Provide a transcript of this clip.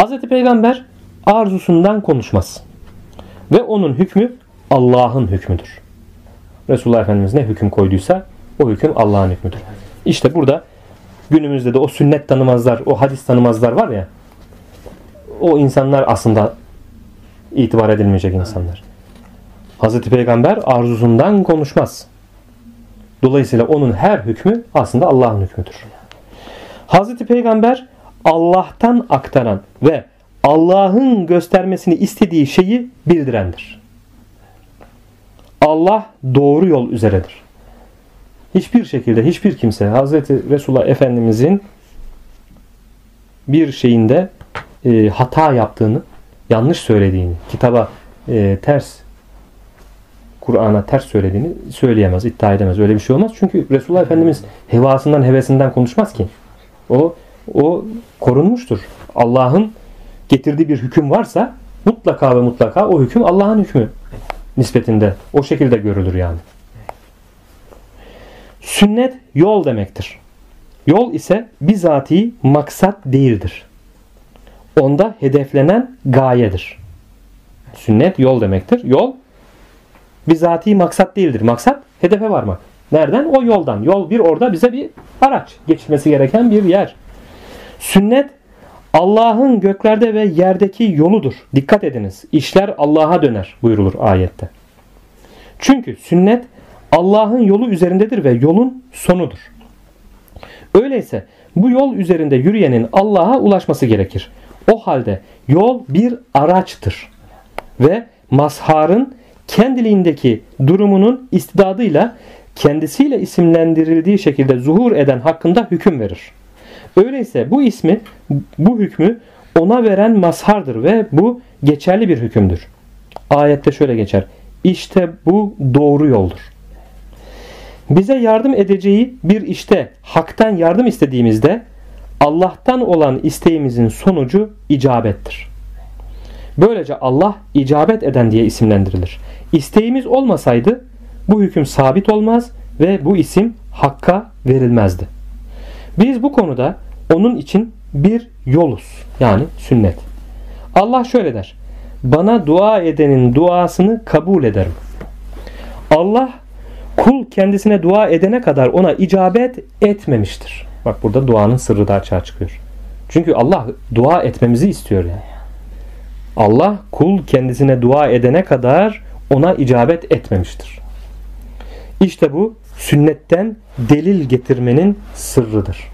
Hazreti Peygamber arzusundan konuşmaz. Ve onun hükmü Allah'ın hükmüdür. Resulullah Efendimiz ne hüküm koyduysa o hüküm Allah'ın hükmüdür. İşte burada günümüzde de o sünnet tanımazlar, o hadis tanımazlar var ya o insanlar aslında itibar edilmeyecek insanlar. Hazreti Peygamber arzusundan konuşmaz. Dolayısıyla onun her hükmü aslında Allah'ın hükmüdür. Hazreti Peygamber Allah'tan aktaran ve Allah'ın göstermesini istediği şeyi bildirendir. Allah doğru yol üzeredir. Hiçbir şekilde hiçbir kimse Hazreti Resulullah Efendimizin bir şeyinde e, hata yaptığını, yanlış söylediğini, kitaba e, ters Kur'an'a ters söylediğini söyleyemez, iddia edemez. Öyle bir şey olmaz. Çünkü Resulullah Efendimiz hevasından, hevesinden konuşmaz ki. O o korunmuştur. Allah'ın getirdiği bir hüküm varsa mutlaka ve mutlaka o hüküm Allah'ın hükmü nispetinde. O şekilde görülür yani. Sünnet yol demektir. Yol ise bizatihi maksat değildir. Onda hedeflenen gayedir. Sünnet yol demektir. Yol bizatihi maksat değildir. Maksat hedefe varmak. Nereden? O yoldan. Yol bir orada bize bir araç. Geçilmesi gereken bir yer. Sünnet Allah'ın göklerde ve yerdeki yoludur. Dikkat ediniz. İşler Allah'a döner buyurulur ayette. Çünkü sünnet Allah'ın yolu üzerindedir ve yolun sonudur. Öyleyse bu yol üzerinde yürüyenin Allah'a ulaşması gerekir. O halde yol bir araçtır. Ve mazharın kendiliğindeki durumunun istidadıyla kendisiyle isimlendirildiği şekilde zuhur eden hakkında hüküm verir. Öyleyse bu ismi, bu hükmü ona veren mazhardır ve bu geçerli bir hükümdür. Ayette şöyle geçer. İşte bu doğru yoldur. Bize yardım edeceği bir işte haktan yardım istediğimizde Allah'tan olan isteğimizin sonucu icabettir. Böylece Allah icabet eden diye isimlendirilir. İsteğimiz olmasaydı bu hüküm sabit olmaz ve bu isim hakka verilmezdi. Biz bu konuda onun için bir yoluz. Yani sünnet. Allah şöyle der. Bana dua edenin duasını kabul ederim. Allah kul kendisine dua edene kadar ona icabet etmemiştir. Bak burada duanın sırrı da açığa çıkıyor. Çünkü Allah dua etmemizi istiyor yani. Allah kul kendisine dua edene kadar ona icabet etmemiştir. İşte bu sünnetten delil getirmenin sırrıdır.